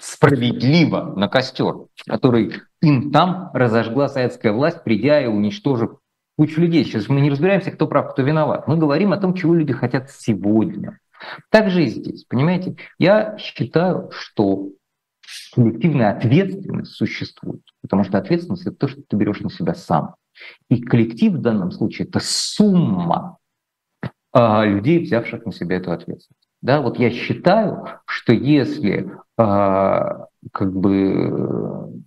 справедливо на костер, который им там разожгла советская власть, придя и уничтожив кучу людей. Сейчас мы не разбираемся, кто прав, кто виноват. Мы говорим о том, чего люди хотят сегодня. Так же и здесь, понимаете? Я считаю, что коллективная ответственность существует, потому что ответственность – это то, что ты берешь на себя сам. И коллектив в данном случае – это сумма а, людей, взявших на себя эту ответственность. Да, вот я считаю, что если э, как бы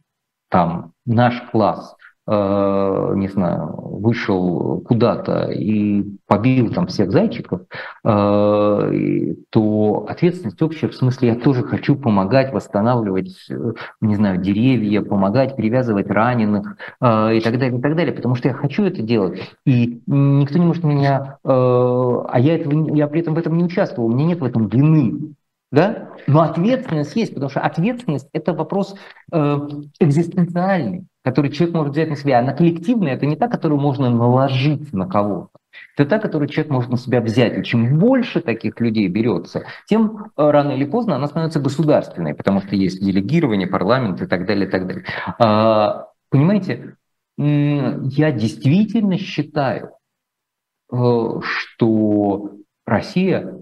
там наш класс Э, не знаю, вышел куда-то и побил там всех зайчиков, э, то ответственность общая, в смысле я тоже хочу помогать восстанавливать, э, не знаю, деревья, помогать перевязывать раненых и так далее, и так далее, потому что я хочу это делать, и никто не может меня, а я, этого, я при этом в этом не участвовал, у меня нет в этом вины, да? Но ответственность есть, потому что ответственность – это вопрос э, экзистенциальный который человек может взять на себя. Она коллективная, это не та, которую можно наложить на кого-то. Это та, которую человек может на себя взять. И чем больше таких людей берется, тем э, рано или поздно она становится государственной, потому что есть делегирование, парламент и так далее, и так далее. А, понимаете, я действительно считаю, э, что Россия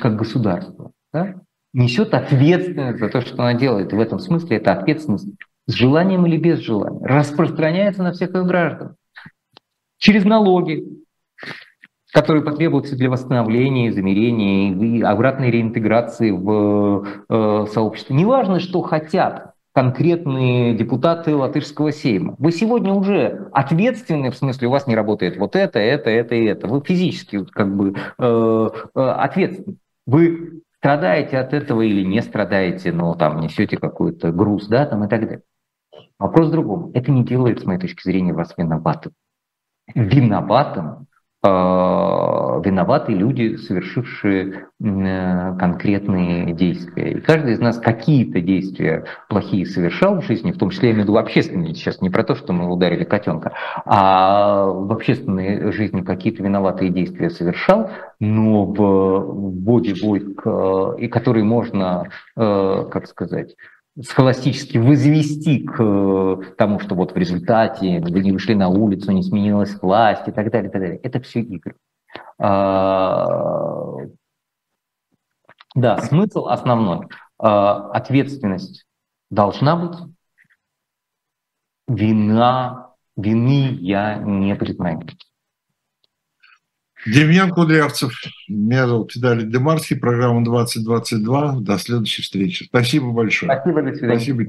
как государство да, несет ответственность за то, что она делает. И в этом смысле это ответственность с желанием или без желания, распространяется на всех ее граждан. Через налоги, которые потребуются для восстановления, замерения и обратной реинтеграции в э, сообщество. Неважно, что хотят конкретные депутаты латышского сейма. Вы сегодня уже ответственны, в смысле, у вас не работает вот это, это, это и это. Вы физически как бы э, э, ответственны. Вы страдаете от этого или не страдаете, но там несете какой-то груз, да, там и так далее. Вопрос в другом. Это не делает, с моей точки зрения, вас виноватым. Виноватым э, виноваты люди, совершившие э, конкретные действия. И каждый из нас какие-то действия плохие совершал в жизни, в том числе я имею в виду общественные, сейчас не про то, что мы ударили котенка, а в общественной жизни какие-то виноватые действия совершал, но в, в боди войск, э, и которые можно, как сказать, схоластически возвести к э, тому, что вот в результате вы не вышли на улицу, не сменилась власть и так далее, и так далее. Это все игры. А, да, смысл основной. А, ответственность должна быть. Вина, вины я не признаю. Демьян Кудрявцев, меня зовут Виталий Демарский, программа 2022. До следующей встречи. Спасибо большое. Спасибо, до свидания. Спасибо.